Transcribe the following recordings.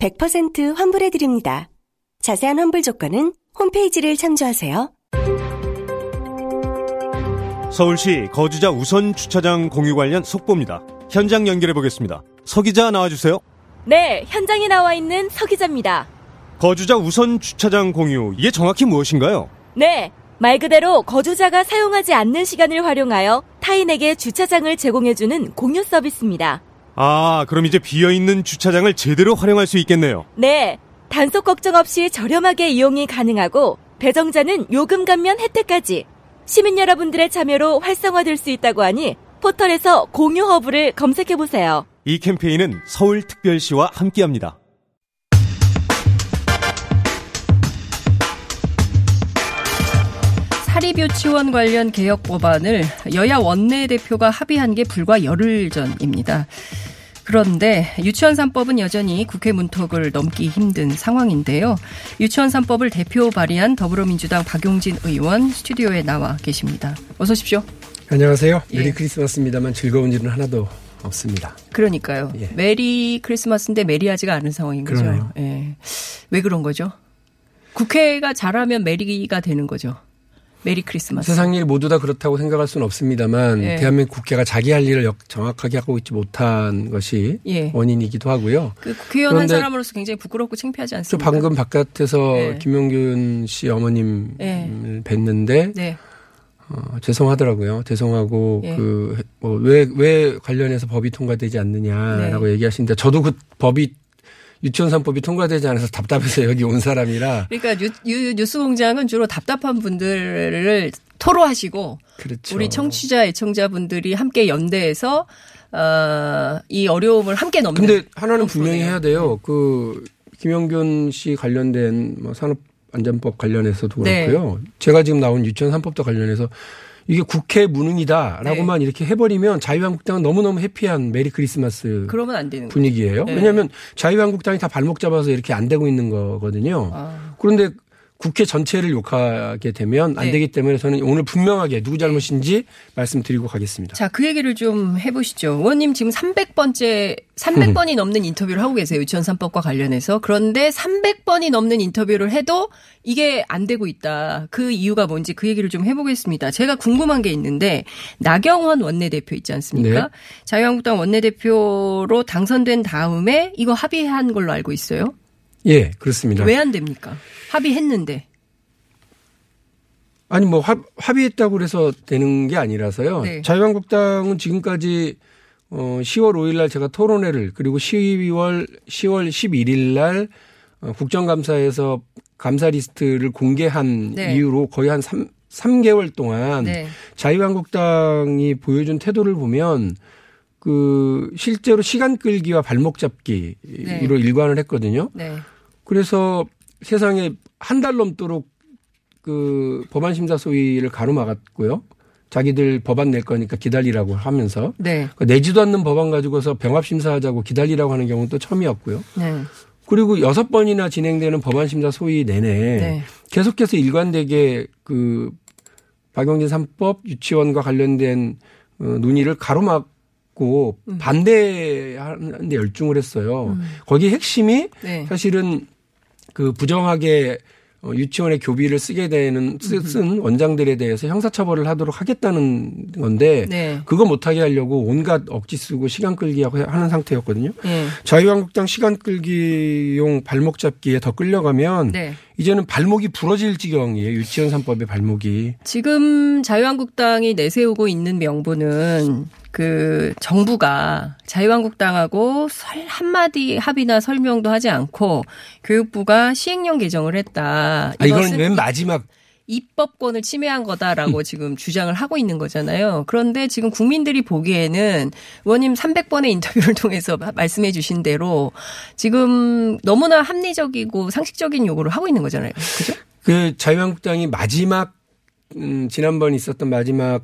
100% 환불해드립니다. 자세한 환불 조건은 홈페이지를 참조하세요. 서울시 거주자 우선 주차장 공유 관련 속보입니다. 현장 연결해 보겠습니다. 서 기자 나와주세요. 네, 현장에 나와 있는 서 기자입니다. 거주자 우선 주차장 공유 이게 정확히 무엇인가요? 네, 말 그대로 거주자가 사용하지 않는 시간을 활용하여 타인에게 주차장을 제공해주는 공유 서비스입니다. 아, 그럼 이제 비어 있는 주차장을 제대로 활용할 수 있겠네요. 네, 단속 걱정 없이 저렴하게 이용이 가능하고 배정자는 요금 감면 혜택까지 시민 여러분들의 참여로 활성화될 수 있다고 하니 포털에서 공유 허브를 검색해 보세요. 이 캠페인은 서울특별시와 함께합니다. 사립유치원 관련 개혁 법안을 여야 원내대표가 합의한 게 불과 열흘 전입니다. 그런데 유치원 3법은 여전히 국회 문턱을 넘기 힘든 상황인데요. 유치원 3법을 대표 발의한 더불어민주당 박용진 의원 스튜디오에 나와 계십니다. 어서 오십시오. 안녕하세요. 예. Merry Christmas입니다만 즐거운 일은 하나도 없습니다. 그러니까요. 예. Merry Christmas인데 merry하지가 않은 상황인 거죠. 그러네요. 예. 왜 그런 거죠? 국회가 잘하면 merry가 되는 거죠. 메리 크리스마스. 세상 일 모두 다 그렇다고 생각할 수는 없습니다만 예. 대한민국 국회가 자기 할 일을 역- 정확하게 하고 있지 못한 것이 예. 원인이기도 하고요. 그 국회의원 한 사람으로서 굉장히 부끄럽고 창피하지 저 않습니까? 방금 바깥에서 예. 김용균 씨 어머님을 예. 뵀는데 네. 어, 죄송하더라고요. 죄송하고 예. 그왜왜 왜 관련해서 법이 통과되지 않느냐라고 네. 얘기하시는데 저도 그 법이 유치원 3법이 통과되지 않아서 답답해서 여기 온 사람이라 그러니까 뉴, 유- 뉴스 공장은 주로 답답한 분들을 토로하시고 그렇죠. 우리 청취자 애청자분들이 함께 연대해서 어, 이 어려움을 함께 넘는. 근데 하나는 분명히. 해야 돼요. 그 김용균 씨 관련된 뭐 산업 안전법 관련해서도 네. 그렇고요. 제가 지금 나온 유치원 3법도 관련해서 이게 국회 무능이다라고만 네. 이렇게 해버리면 자유한국당은 너무너무 happy한 Merry Christmas 그러면 안 되는. 분위기예요. 네. 왜냐하면 자유한국당이 다 발목 잡아서 이렇게 안 되고 있는 거거든요. 아. 그런데 국회 전체를 욕하게 되면 안 네. 되기 때문에 저는 오늘 분명하게 누구 잘못인지 말씀드리고 가겠습니다. 자, 그 얘기를 좀 해보시죠. 의원님 지금 300번째, 300번이 넘는 인터뷰를 하고 계세요. 유치원 3법과 관련해서. 그런데 300번이 넘는 인터뷰를 해도 이게 안 되고 있다. 그 이유가 뭔지 그 얘기를 좀 해보겠습니다. 제가 궁금한 게 있는데, 나경원 원내대표 있지 않습니까? 네. 자유한국당 원내대표로 당선된 다음에 이거 합의한 걸로 알고 있어요. 예, 그렇습니다. 왜 안 됩니까? 합의했는데. 아니 뭐 합, 합의했다고 그래서 되는 게 아니라서요. 네. 자유한국당은 지금까지 어 10월 5일 날 제가 토론회를 그리고 12월 10월 11일 날 어, 국정감사에서 감사 리스트를 공개한 네. 이후로 거의 한 3, 3개월 동안 네. 자유한국당이 보여준 태도를 보면 그 실제로 시간 끌기와 발목 잡기로 네. 일관을 했거든요. 네. 그래서 세상에 한 달 넘도록 그 법안 심사 소위를 가로막았고요. 자기들 법안 낼 거니까 기다리라고 하면서 네. 그 내지도 않는 법안 가지고서 병합 심사하자고 기다리라고 하는 경우는 또 처음이었고요. 네. 그리고 여섯 번이나 진행되는 법안 심사 소위 내내 네. 계속해서 일관되게 그 박용진 3법 유치원과 관련된 어, 논의를 가로막고 음. 반대하는 데 열중을 했어요. 거기 핵심이 네. 사실은 그 부정하게 어, 유치원의 교비를 쓰게 되는 쓰- 쓴 원장들에 대해서 형사처벌을 하도록 하겠다는 건데 네. 그거 못하게 하려고 온갖 억지 쓰고 시간 끌기하고 하는 상태였거든요. 네. 자유한국당 시간 끌기용 발목 잡기에 더 끌려가면 네. 이제는 발목이 부러질 지경이에요. 유치원 3법의 발목이. 지금 자유한국당이 내세우고 있는 명분은 그 정부가 자유한국당하고 설 한마디 합의나 설명도 하지 않고 교육부가 시행령 개정을 했다. 아, 이것은- 맨 마지막 입법권을 침해한 거다라고 지금 주장을 하고 있는 거잖아요. 그런데 지금 국민들이 보기에는 의원님 300번의 인터뷰를 통해서 말씀해 주신 대로 지금 너무나 합리적이고 상식적인 요구를 하고 있는 거잖아요. 그죠? 그 자유한국당이 마지막 음 지난번 있었던 마지막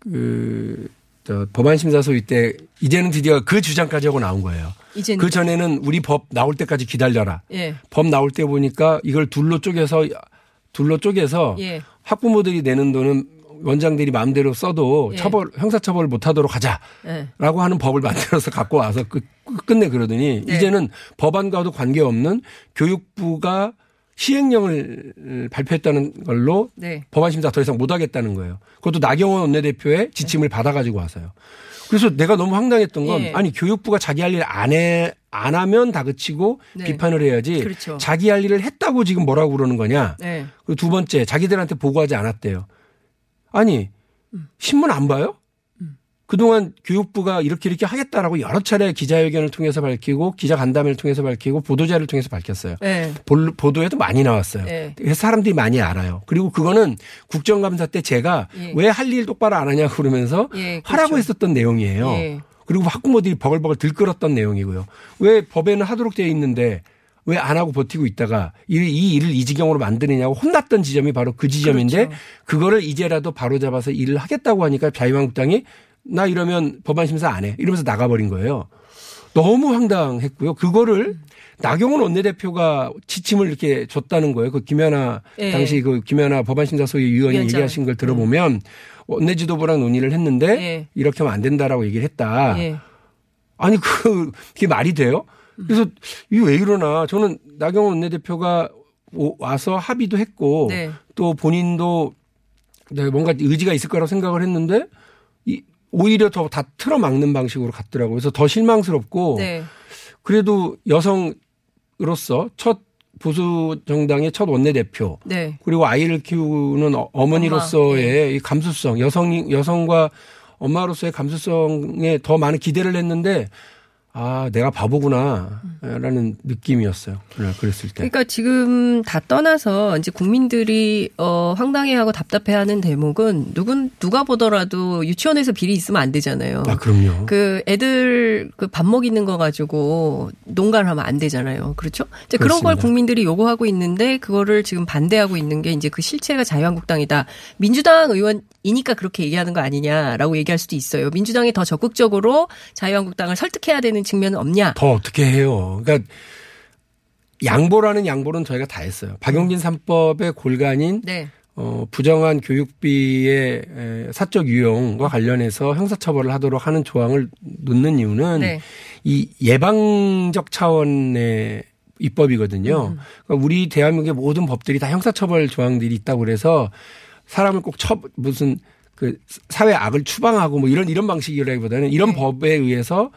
그저 법안 심사 소위 때 이제는 드디어 그 주장까지 하고 나온 거예요. 이제는 그 전에는 우리 법 나올 때까지 기다려라. 예. 법 나올 때 보니까 이걸 둘로 쪼개서 둘로 쪼개서 예. 학부모들이 내는 돈은 원장들이 마음대로 써도 예. 처벌 형사 처벌 못하도록 하자라고 예. 하는 법을 만들어서 갖고 와서 그, 그 끝내 그러더니 네. 이제는 법안과도 관계없는 교육부가 시행령을 발표했다는 걸로 네. 법안 심사 더 이상 못 하겠다는 거예요. 그것도 나경원 원내대표의 지침을 받아가지고 와서요. 그래서 내가 너무 황당했던 건 예. 아니 교육부가 자기 할 일 안 해 안 하면 다 그치고 네. 비판을 해야지 그렇죠. 자기 할 일을 했다고 지금 뭐라고 그러는 거냐. 네. 그리고 두 번째 자기들한테 보고하지 않았대요. 아니 신문 안 봐요? 그동안 교육부가 이렇게 이렇게 하겠다라고 여러 차례 기자회견을 통해서 밝히고 기자 간담회를 통해서 밝히고 보도자를 통해서 밝혔어요. 네. 볼- 보도에도 많이 나왔어요. 네. 사람들이 많이 알아요. 그리고 그거는 국정감사 때 제가 예. 왜할 일 똑바로 안 하냐고 그러면서 예, 그렇죠. 하라고 했었던 내용이에요. 예. 그리고 학부모들이 버글버글 들끓었던 내용이고요. 왜 법에는 하도록 되어 있는데 왜 안 하고 버티고 있다가 이, 이 일을 이 지경으로 만드느냐고 혼났던 지점이 바로 그 지점인데 그렇죠. 그거를 이제라도 바로 잡아서 일을 하겠다고 하니까 자유한국당이 나 이러면 법안 심사 안 해. 이러면서 나가버린 거예요. 너무 황당했고요. 그거를 나경원 원내대표가 지침을 이렇게 줬다는 거예요. 그 김연아 예. 당시 그 김연아 법안심사소위 위원이 위원장. 얘기하신 걸 들어보면 원내 지도부랑 논의를 했는데 예. 이렇게 하면 안 된다라고 얘기를 했다. 예. 아니 그 그게 말이 돼요? 그래서 이게 왜 이러나 저는 나경원 원내대표가 오- 와서 합의도 했고 네. 또 본인도 네, 뭔가 의지가 있을 거라고 생각을 했는데 이 오히려 더 다 틀어막는 방식으로 갔더라고요. 그래서 더 실망스럽고 네. 그래도 여성으로서 첫 보수 정당의 첫 원내대표 네. 그리고 아이를 키우는 어- 어머니로서의 이 감수성 여성 여성과 엄마로서의 감수성에 더 많은 기대를 했는데 아 내가 바보구나 라는 느낌이었어요. 그날 그랬을 때. 그러니까 지금 다 떠나서 이제 국민들이 어 황당해하고 답답해하는 대목은 누군 누가 보더라도 유치원에서 비리 있으면 안 되잖아요. 아 그럼요. 그 애들 그 밥 먹이는 거 가지고 농간하면 안 되잖아요. 그렇죠? 이제 그런 걸 그렇습니다. 국민들이 요구하고 있는데 그거를 지금 반대하고 있는 게 이제 그 실체가 자유한국당이다. 민주당 의원 이니까 그렇게 얘기하는 거 아니냐라고 얘기할 수도 있어요. 민주당이 더 적극적으로 자유한국당을 설득해야 되는 측면은 없냐? 더 어떻게 해요? 그러니까 양보라는 양보는 저희가 다 했어요. 박용진 3법의 골간인 네. 어, 부정한 교육비의 에, 사적 유용과 관련해서 형사처벌을 하도록 하는 조항을 놓는 이유는 네. 이 예방적 차원의 입법이거든요. 그러니까 우리 대한민국의 모든 법들이 다 형사처벌 조항들이 있다고 그래서 사람을 꼭 처, 무슨 그 사회 악을 추방하고 뭐 이런 이런 방식이라기보다는 이런 네. 법에 의해서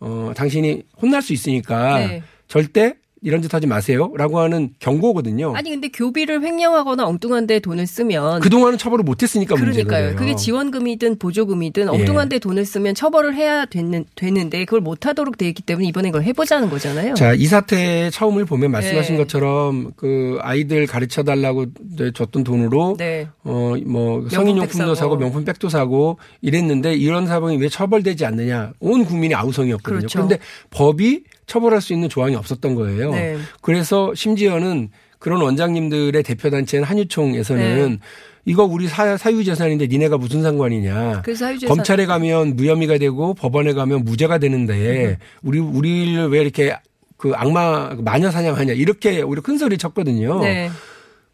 어, 당신이 혼날 수 있으니까 네. 절대 이런 짓 하지 마세요라고 하는 경고거든요. 아니 근데 교비를 횡령하거나 엉뚱한 데 돈을 쓰면 그동안은 처벌을 못 했으니까 문제가 그러니까요. 그게 지원금이든 보조금이든 예. 엉뚱한 데 돈을 쓰면 처벌을 해야 되는, 되는데 그걸 못 하도록 돼 있기 때문에 이번에 이걸 해 보자는 거잖아요. 자, 이 사태의 처음을 보면 말씀하신 네. 것처럼 그 아이들 가르쳐 달라고 줬던 돈으로 네. 어, 뭐 명품백 성인용품도 사고. 사고 명품백도 사고 이랬는데 이런 사범이 왜 처벌되지 않느냐. 온 국민이 아우성이었거든요. 그렇죠. 그런데 법이 처벌할 수 있는 조항이 없었던 거예요. 네. 그래서 심지어는 그런 원장님들의 대표단체인 한유총에서는 네. 이거 우리 사, 사유재산인데 니네가 무슨 상관이냐. 그래서 사유재산- 검찰에 가면 무혐의가 되고 법원에 가면 무죄가 되는데 우리 우리를 왜 이렇게 그 악마 마녀 사냥하냐 이렇게 우리 큰 소리 쳤거든요. 네.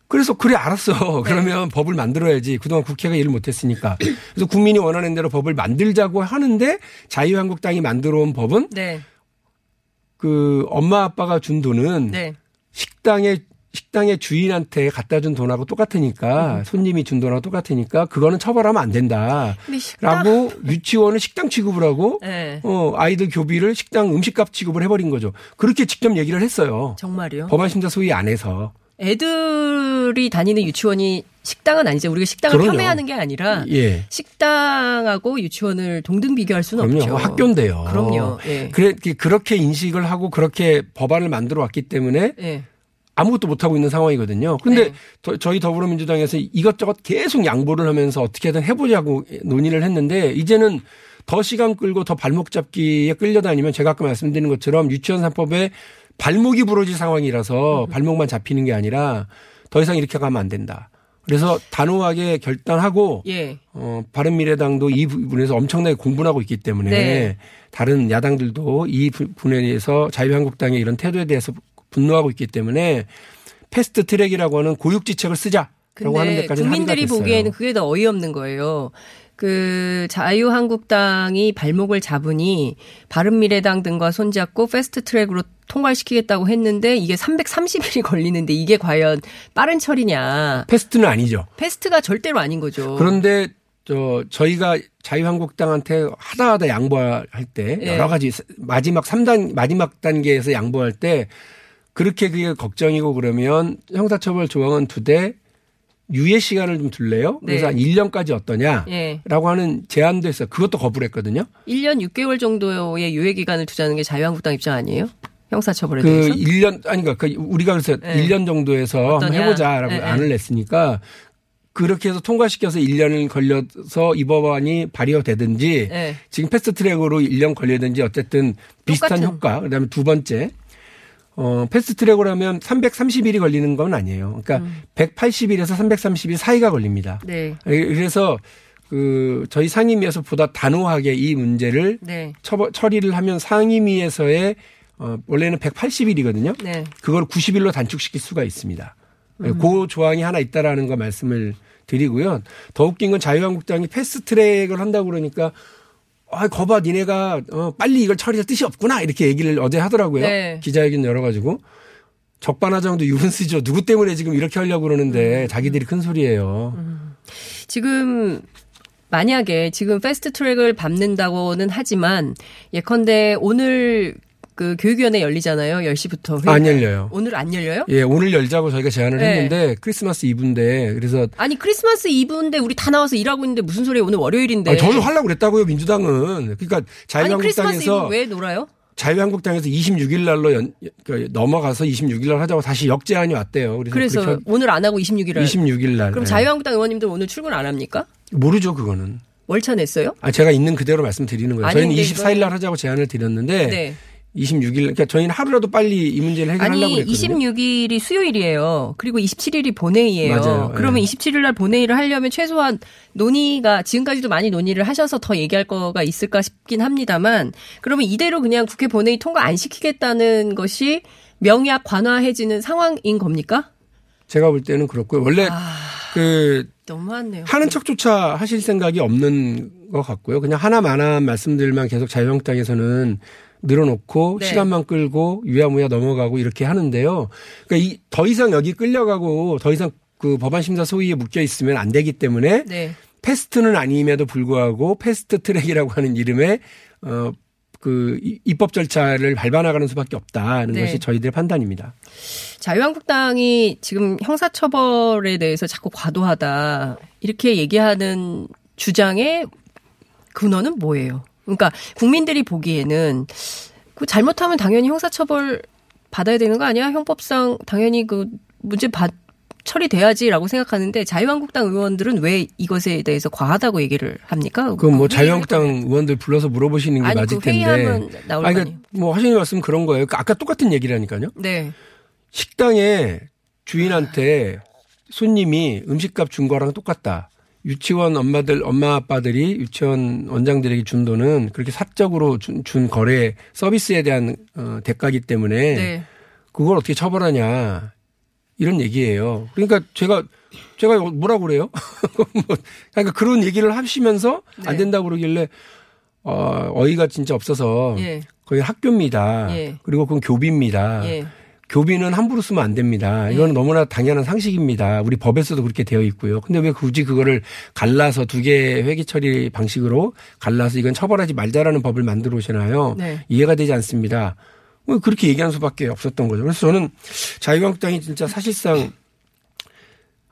그래서 그래 알았어. 그러면 법을 만들어야지. 그동안 국회가 일을 못했으니까. 그래서 국민이 원하는 대로 법을 만들자고 하는데 자유한국당이 만들어온 법은 네. 그 엄마 아빠가 준 돈은 네. 식당에 식당의 주인한테 갖다 준 돈하고 똑같으니까 손님이 준 돈하고 똑같으니까 그거는 처벌하면 안 된다. 라고 유치원은 식당 취급을 하고 네. 어 아이들 교비를 식당 음식값 취급을 해버린 거죠. 그렇게 직접 얘기를 했어요. 정말요? 법안심사 소위 안에서. 애들이 다니는 유치원이 식당은 아니죠. 우리가 식당을 그럼요. 폄훼하는 게 아니라 예. 식당하고 유치원을 동등 비교할 수는 그럼요. 없죠. 학교인데요. 그럼요. 예. 그래 그렇게 인식을 하고 그렇게 법안을 만들어 왔기 때문에 예. 아무것도 못 하고 있는 상황이거든요. 근데 네. 더- 저희 더불어민주당에서 이것저것 계속 양보를 하면서 어떻게든 해보자고 논의를 했는데 이제는 더 시간 끌고 더 발목 잡기에 끌려다니면 제가 아까 말씀드린 것처럼 유치원 3법에 발목이 부러질 상황이라서 발목만 잡히는 게 아니라 더 이상 이렇게 가면 안 된다. 그래서 단호하게 결단하고 예. 어, 바른미래당도 이 부분에서 엄청나게 공분하고 있기 때문에 네. 다른 야당들도 이 부분에 대해서 자유한국당의 이런 태도에 대해서 분노하고 있기 때문에 fast track이라고 하는 고육지책을 쓰자라고 하는 근데 데까지 국민들이. 보기에는 그게 더 어이없는 거예요. 그 자유한국당이 발목을 잡으니 바른미래당 등과 손잡고 fast track으로 통과시키겠다고 했는데 이게 330일이 걸리는데 이게 과연 빠른 처리냐? fast는 아니죠. fast가 절대로 아닌 거죠. 그런데 저 저희가 자유한국당한테 하다 하다 양보할 때 예. 여러 가지 마지막 3단 마지막 단계에서 양보할 때 그렇게 그게 걱정이고 그러면 형사처벌 조항은 두대 유예 시간을 좀 둘래요? 그래서 네. 한 1년까지 어떠냐? 예. 라고 하는 제안도 했어요. 그것도 거부를 했거든요. 1년 6개월 정도의 유예 기간을 두자는 게 자유한국당 입장 아니에요? 형사처벌에 그 대해서? 1년 아니 그러니까 그 우리가 그래서 네. 1년 정도에서 한번? 해보자라고 네, 네. 안을 냈으니까 그렇게 해서 통과시켜서 1년을 걸려서 이 법안이 발의가 되든지 네. 지금 패스트트랙으로 1년 걸리든지 어쨌든 비슷한 똑같은. 효과. 그다음에 두 번째 어 패스트트랙으로 하면 330일이 걸리는 건 아니에요. 그러니까 음. 180일에서 330일 사이가 걸립니다. 네. 그래서 그 저희 상임위에서 보다 단호하게 이 문제를 네. 처벌, 처리를 하면 상임위에서의 어, 원래는 180일이거든요. 네. 그걸 90일로 단축시킬 수가 있습니다. 음. 그 조항이 하나 있다라는 거 말씀을 드리고요. 더 웃긴 건 자유한국당이 패스트트랙을 한다고 그러니까 아, 거봐, 니네가 어, 빨리 이걸 처리할 뜻이 없구나 이렇게 얘기를 어제 하더라고요. 네. 기자회견 열어가지고 적반하장도 유분수죠. 누구 때문에 지금 이렇게 하려고 그러는데 음. 자기들이 큰 소리예요. 지금 만약에 지금 패스트 트랙을 밟는다고는 하지만 예컨대 오늘 그 교육위원회 열리잖아요. 10시부터. 안 열려요. 오늘 안 열려요? 예, 오늘 열자고 저희가 제안을 네. 했는데 크리스마스 이브인데 그래서 아니 크리스마스 이브인데 우리 다 나와서 일하고 있는데 무슨 소리예요? 오늘 월요일인데. 아, 저도 하려고 그랬다고요, 민주당은. 그러니까 네. 아니 크리스마스 자유한국당에서 왜 놀아요? 자유한국당에서 26일 날로 연, 그 넘어가서 26일 날 하자고 다시 역제안이 왔대요. 그래서, 그래서 오늘 안 하고 26일 날. 26일 날. 그럼 예. 자유한국당 의원님들 오늘 출근 안 합니까? 모르죠, 그거는. 월차 냈어요? 아, 제가 있는 그대로 말씀드리는 거예요. 저희는 근데 24일 이거는- 날 하자고 제안을 드렸는데 네. 26일 그러니까 저희는 하루라도 빨리 이 문제를 해결하려고 아니 그랬거든요. 26일이 수요일이에요. 그리고 27일이 본회의예요. 맞아요. 그러면 예. 27일 날 본회의를 하려면 최소한 논의가 지금까지도 많이 논의를 하셔서 더 얘기할 거가 있을까 싶긴 합니다만 그러면 이대로 그냥 국회 본회의 통과 안 시키겠다는 것이 명약 관화해지는 상황인 겁니까? 제가 볼 때는 그렇고요. 원래 아. 그 너무하네요. 하는 척조차 하실 생각이 없는 것 같고요. 그냥 하나마나한 말씀들만 계속 자유한국당에서는 늘어놓고 네. 시간만 끌고 유야무야 넘어가고 이렇게 하는데요. 그러니까 이 더 이상 여기 끌려가고 더 이상 그 법안 심사 소위에 묶여 있으면 안 되기 때문에 네. fast는 아님에도 불구하고 fast track이라고 하는 이름의 어 그 입법 절차를 밟아나가는 수밖에 없다는 네. 것이 저희들의 판단입니다. 자유한국당이 지금 형사처벌에 대해서 자꾸 과도하다 이렇게 얘기하는 주장의 근원은 뭐예요? 그러니까 국민들이 보기에는 그 잘못하면 당연히 형사처벌 받아야 되는 거 아니야? 형법상 당연히 그 문제 받 처리돼야지라고 생각하는데 자유한국당 의원들은 왜 이것에 대해서 과하다고 얘기를 합니까? 그건 뭐그 자유한국당 의원들 불러서 물어보시는 게 아니, 맞을 그 텐데. 나올 거 아니. 그러니까 뭐 하시는 말씀 그런 거예요. 그러니까 아까 똑같은 얘기라니까요. 네. 식당에 주인한테 손님이 음식값 준 거랑 똑같다. 유치원 엄마들, 엄마 아빠들이 유치원 원장들에게 준 돈은 그렇게 사적으로 준, 준 거래 서비스에 대한 어, 대가기 때문에 네. 그걸 어떻게 처벌하냐 이런 얘기예요. 그러니까 제가 제가 뭐라 그래요? 뭐, 그러니까 그런 얘기를 하시면서 안 네. 된다고 그러길래 어, 어이가 진짜 없어서 예. 거기 학교입니다. 예. 그리고 그건 교비입니다. 예. 교비는 함부로 쓰면 안 됩니다. 이거는 너무나 당연한 상식입니다. 우리 법에서도 그렇게 되어 있고요. 근데 왜 굳이 그거를 갈라서 두 개의 회계 처리 방식으로 갈라서 이건 처벌하지 말자라는 법을 만들어 오시나요? 네. 이해가 되지 않습니다. 뭐 그렇게 얘기한 수밖에 없었던 거죠. 그래서 저는 자유한국당이 진짜 사실상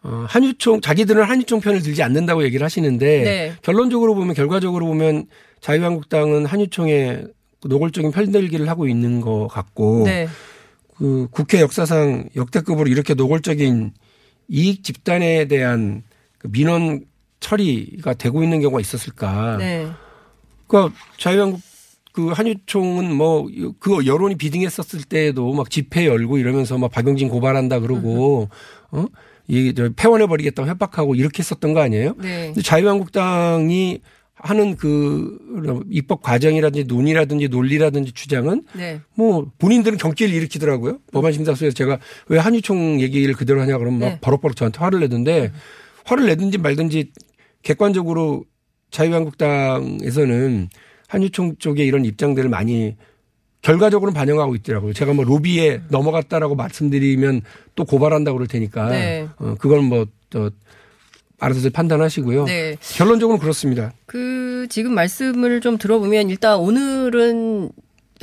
어, 한유총 자기들은 한유총 편을 들지 않는다고 얘기를 하시는데 네. 결론적으로 보면 결과적으로 보면 자유한국당은 한유총에 노골적인 편들기를 하고 있는 것 같고 네. 그 국회 역사상 역대급으로 이렇게 노골적인 이익 집단에 대한 그 민원 처리가 되고 있는 경우가 있었을까? 네. 그러니까 자유한국 그 한유총은 뭐 그 여론이 비등했었을 때에도 막 집회 열고 이러면서 막 박용진 고발한다 그러고 어? 이저 폐원해 버리겠다고 협박하고 이렇게 했었던 거 아니에요? 네. 근데 자유한국당이 하는 그 입법 과정이라든지 논의라든지 논리라든지 주장은 네. 뭐 본인들은 경기를 일으키더라고요. 법안심사소에서 제가 왜 한유총 얘기를 그대로 하냐 그러면 막 네. 버럭버럭 저한테 화를 내던데 화를 내든지 말든지 객관적으로 자유한국당에서는 한유총 쪽의 이런 입장들을 많이 결과적으로는 반영하고 있더라고요. 제가 뭐 로비에 넘어갔다라고 말씀드리면 또 고발한다고 그럴 테니까 네. 어, 그건 뭐저 알아서 판단하시고요. 네. 결론적으로 그렇습니다. 그 지금 말씀을 좀 들어보면 일단 오늘은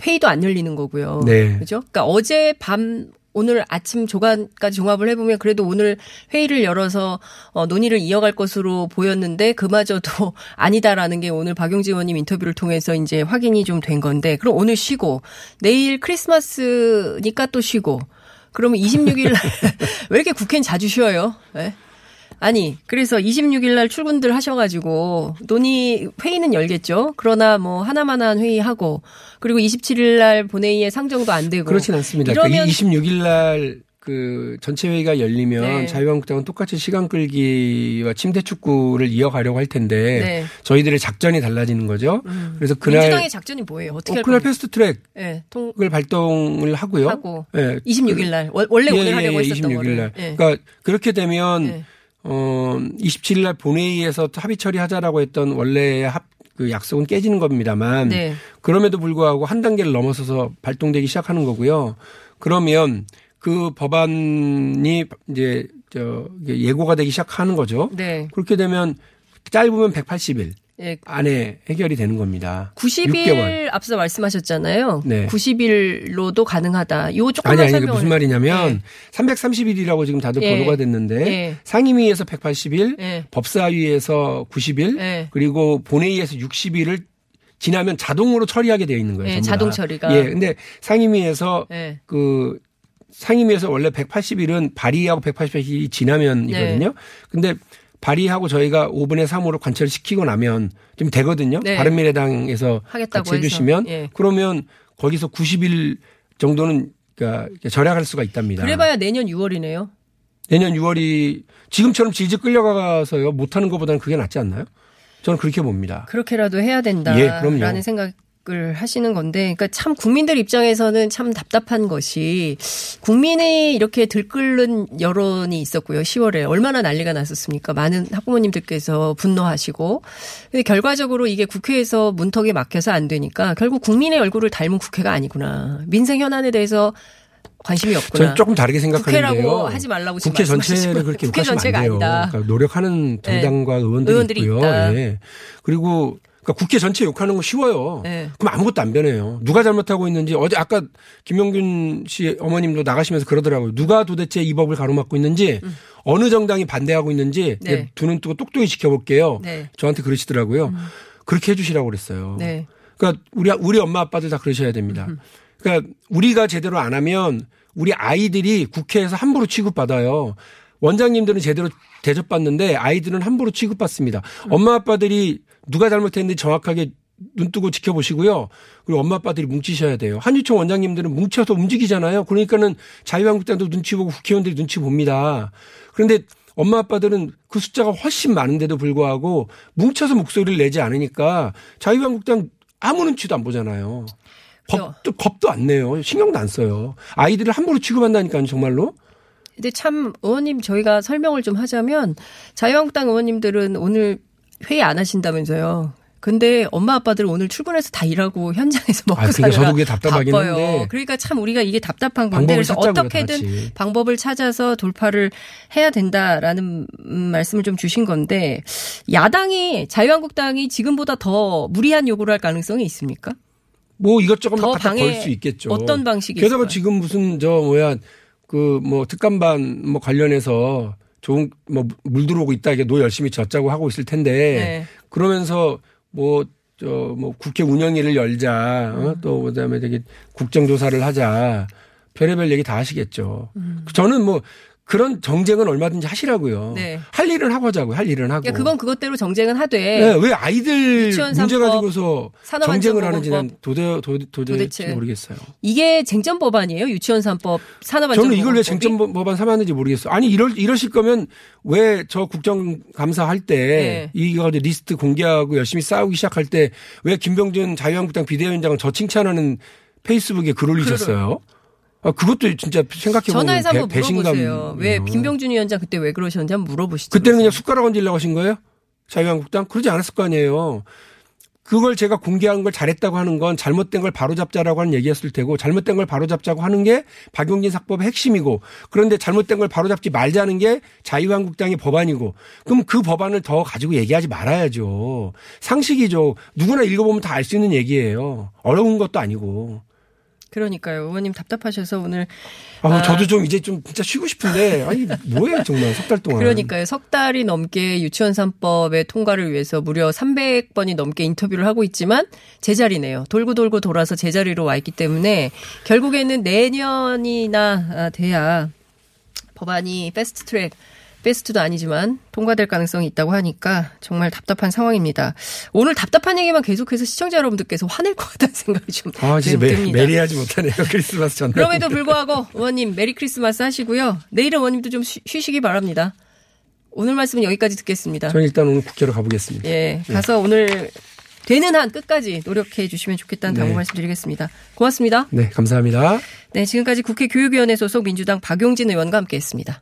회의도 안 열리는 거고요. 네. 그죠? 그러니까 어제 밤 오늘 아침 조간까지 종합을 해보면 그래도 오늘 회의를 열어서 어, 논의를 이어갈 것으로 보였는데 그마저도 아니다라는 게 오늘 박용진 의원님 인터뷰를 통해서 이제 확인이 좀 된 건데 그럼 오늘 쉬고 내일 크리스마스니까 또 쉬고 그러면 26일 날 왜 이렇게 국회는 자주 쉬어요? 네? 아니, 그래서 26일 날 출근들 하셔가지고 논의 회의는 열겠죠. 그러나 뭐 하나만한 회의하고 그리고 27일 날 본회의에 상정도 안 되고 그렇진 않습니다. 이러면 26일 날그 전체 회의가 열리면 네. 자유한국당은 똑같이 시간 끌기와 침대 축구를 이어가려고 할 텐데 네. 저희들의 작전이 달라지는 거죠. 그래서 그날 민주당의 작전이 뭐예요? 어떻게 어, 할 그날? 패스트 트랙을 예, 통 발동을 하고요. 하고 예. 26일 날 원- 원래 오늘 예, 하려고 예, 했었던 26일 거를. 날. 예. 그러니까 그렇게 되면 예. 어 27일 날 본회의에서 합의 처리하자라고 했던 원래의 합, 그 약속은 깨지는 겁니다만 네. 그럼에도 불구하고 한 단계를 넘어서서 발동되기 시작하는 거고요. 그러면 그 법안이 이제 저 예고가 되기 시작하는 거죠. 네. 그렇게 되면 짧으면 180일 예. 안에 해결이 되는 겁니다. 90일 6개월. 앞서 말씀하셨잖아요. 네. 90일로도 가능하다. 요 조금만 아니 아니 그 설명을 무슨 말이냐면 330일이라고 지금 다들 예. 보도가 됐는데 예. 상임위에서 180일, 예. 법사위에서 90일, 예. 그리고 본회의에서 60일을 지나면 자동으로 처리하게 되어 있는 거예요. 예. 자동 처리가. 예. 근데 상임위에서 예. 그 상임위에서 원래 180일은 발의하고 180일이 지나면이거든요. 네. 근데 발의하고 저희가 5분의 3으로 관철을 시키고 나면 좀 되거든요. 네. 바른미래당에서 하겠다고 같이 해주시면. 예. 그러면 거기서 90일 정도는 그러니까 절약할 수가 있답니다. 그래봐야 내년 6월이네요. 내년 6월이 지금처럼 질질 끌려가서요 못하는 것보다는 그게 낫지 않나요? 저는 그렇게 봅니다. 그렇게라도 해야 예, 된다라는 그럼요. 생각 을 하시는 건데, 그러니까 참 국민들 입장에서는 참 답답한 것이 국민의 이렇게 들끓는 여론이 있었고요. 10월에 얼마나 난리가 났었습니까? 많은 학부모님들께서 분노하시고, 근데 결과적으로 이게 국회에서 문턱에 막혀서 안 되니까 결국 국민의 얼굴을 닮은 국회가 아니구나. 민생 현안에 대해서 관심이 없구나. 저는 조금 다르게 생각하는데요. 국회라고 하지 말라고 국회 전체를 그렇게 국회 전체가. 아니다. 그러니까 노력하는 정당과 의원들이, 의원들이 있고요. 있다. 예. 그리고 그러니까 국회 전체 욕하는 거 쉬워요. 네. 그럼 아무것도 안 변해요. 누가 잘못하고 있는지 어제 아까 김영균 씨 어머님도 나가시면서 그러더라고요. 누가 도대체 이 법을 가로막고 있는지 어느 정당이 반대하고 있는지 음. 네. 두 눈 뜨고 똑똑히 지켜볼게요. 네. 저한테 그러시더라고요. 그렇게 해주시라고 그랬어요. 네. 그러니까 우리 우리 엄마 아빠들 다 그러셔야 됩니다. 그러니까 우리가 제대로 안 하면 우리 아이들이 국회에서 함부로 취급받아요. 원장님들은 제대로 대접받는데 아이들은 함부로 취급받습니다. 엄마 아빠들이 누가 잘못했는지 정확하게 눈 뜨고 지켜보시고요. 그리고 엄마 아빠들이 뭉치셔야 돼요. 한유총 원장님들은 뭉쳐서 움직이잖아요. 그러니까는 자유한국당도 눈치 보고 국회의원들이 눈치 봅니다. 그런데 엄마 아빠들은 그 숫자가 훨씬 많은데도 불구하고 뭉쳐서 목소리를 내지 않으니까 자유한국당 아무 눈치도 안 보잖아요. 겁도, 겁도 안 내요. 신경도 안 써요. 아이들을 함부로 취급한다니까요, 정말로. 근데 참 의원님 저희가 설명을 좀 하자면 자유한국당 의원님들은 오늘 회의 안 하신다면서요. 근데 엄마 아빠들 오늘 출근해서 다 일하고 현장에서 먹고 아, 그러니까 저도 그게 답답하긴 바빠요. 한데. 그러니까 참 우리가 이게 답답한 건데 그래서 어떻게든. 방법을 찾아서 돌파를 해야 된다라는 음, 말씀을 좀 주신 건데 야당이 자유한국당이 지금보다 더 무리한 요구를 할 가능성이 있습니까? 뭐 이것저것 더 방해 걸수 있겠죠. 어떤 방식이 게다가 있을까요? 지금 무슨 저 뭐야 그 뭐 특감반 뭐 관련해서 좋은 뭐 물 들어오고 있다 이게 노 열심히 젓자고 하고 있을 텐데 네. 그러면서 뭐 저 뭐 국회 운영위를 열자 어? 또 그다음에 되게 국정조사를 하자 별의별 얘기 다 하시겠죠. 음. 저는 뭐 그런 정쟁은 얼마든지 하시라고요. 네. 할 일은 하고 하자고요. 할 일은 하고. 그러니까 그건 그것대로 정쟁은 하되 네, 왜 아이들 문제 가지고서 정쟁을 하는지 난 산업안전보건법. 도대, 도, 도대체, 도대체. 모르겠어요. 이게 쟁점 법안이에요. 유치원 3법 산업안전 저는 이걸 왜 쟁점 법안 삼았는지 모르겠어요. 아니 이럴 이러실 거면 왜 저 국정감사 할때 네. 이거 리스트 공개하고 열심히 싸우기 시작할 때 왜 김병준 자유한국당 비대위원장은 저 칭찬하는 페이스북에 글 올리셨어요? 아 그것도 진짜 생각해 보면 전화해서 한번 배신감. 물어보세요. 왜 김병준 위원장 그때 왜 그러셨는지 한번 물어보시죠. 그때는 그냥 숟가락 얹으려고 하신 거예요? 자유한국당 그러지 않았을 거 아니에요. 그걸 제가 공개한 걸 잘했다고 하는 건 잘못된 걸 바로잡자라고 하는 얘기였을 테고 잘못된 걸 바로잡자고 하는 게 박용진 사법의 핵심이고 그런데 잘못된 걸 바로잡지 말자는 게 자유한국당의 법안이고 그럼 그 법안을 더 가지고 얘기하지 말아야죠. 상식이죠. 누구나 읽어보면 다 알 수 있는 얘기예요. 어려운 것도 아니고. 그러니까요. 의원님 답답하셔서 오늘 아, 아. 저도 좀 이제 좀 진짜 쉬고 싶은데 아니 뭐예요 정말 석 달 동안. 그러니까요. 석 달이 넘게 유치원 3법의 통과를 위해서 무려 300번이 넘게 인터뷰를 하고 있지만 제자리네요. 돌고 돌고 돌아서 제자리로 와 있기 때문에 결국에는 내년이나 아, 돼야 법안이 fast track fast도 아니지만 통과될 가능성이 있다고 하니까 정말 답답한 상황입니다. 오늘 답답한 얘기만 계속해서 시청자 여러분들께서 화낼 것 같다는 생각이 좀 아 진짜 매, 듭니다. merry하지 못하네요 크리스마스 전날. 그럼에도 불구하고 의원님 Merry Christmas 하시고요. 내일은 의원님도 좀 쉬, 쉬시기 바랍니다. 오늘 말씀은 여기까지 듣겠습니다. 저는 일단 오늘 국회로 가보겠습니다. 예, 가서 오늘 되는 한 끝까지 노력해 주시면 좋겠다는 당부 네. 말씀드리겠습니다. 고맙습니다. 네, 감사합니다. 네, 지금까지 국회 교육위원회 소속 민주당 박용진 의원과 함께했습니다.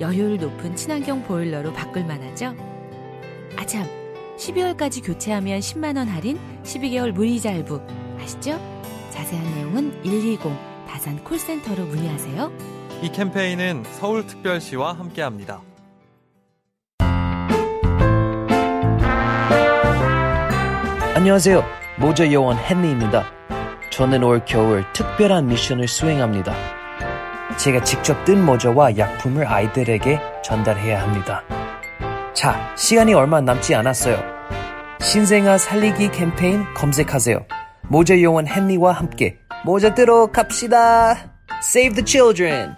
여효율 높은 친환경 보일러로 바꿀 만하죠? 아참, 12월까지 교체하면 10만원 할인, 12개월 무이자 할부. 아시죠? 자세한 내용은 120 다산 콜센터로 문의하세요. 이 캠페인은 서울특별시와 함께합니다. 안녕하세요. 모자 요원 헨리입니다. 저는 올 겨울 특별한 미션을 수행합니다. 제가 직접 뜬 모자와 약품을 아이들에게 전달해야 합니다. 자, 시간이 얼마 남지 않았어요. 신생아 살리기 캠페인 검색하세요. 모자 요원 헨리와 함께 모자 뜨러 갑시다. Save the children.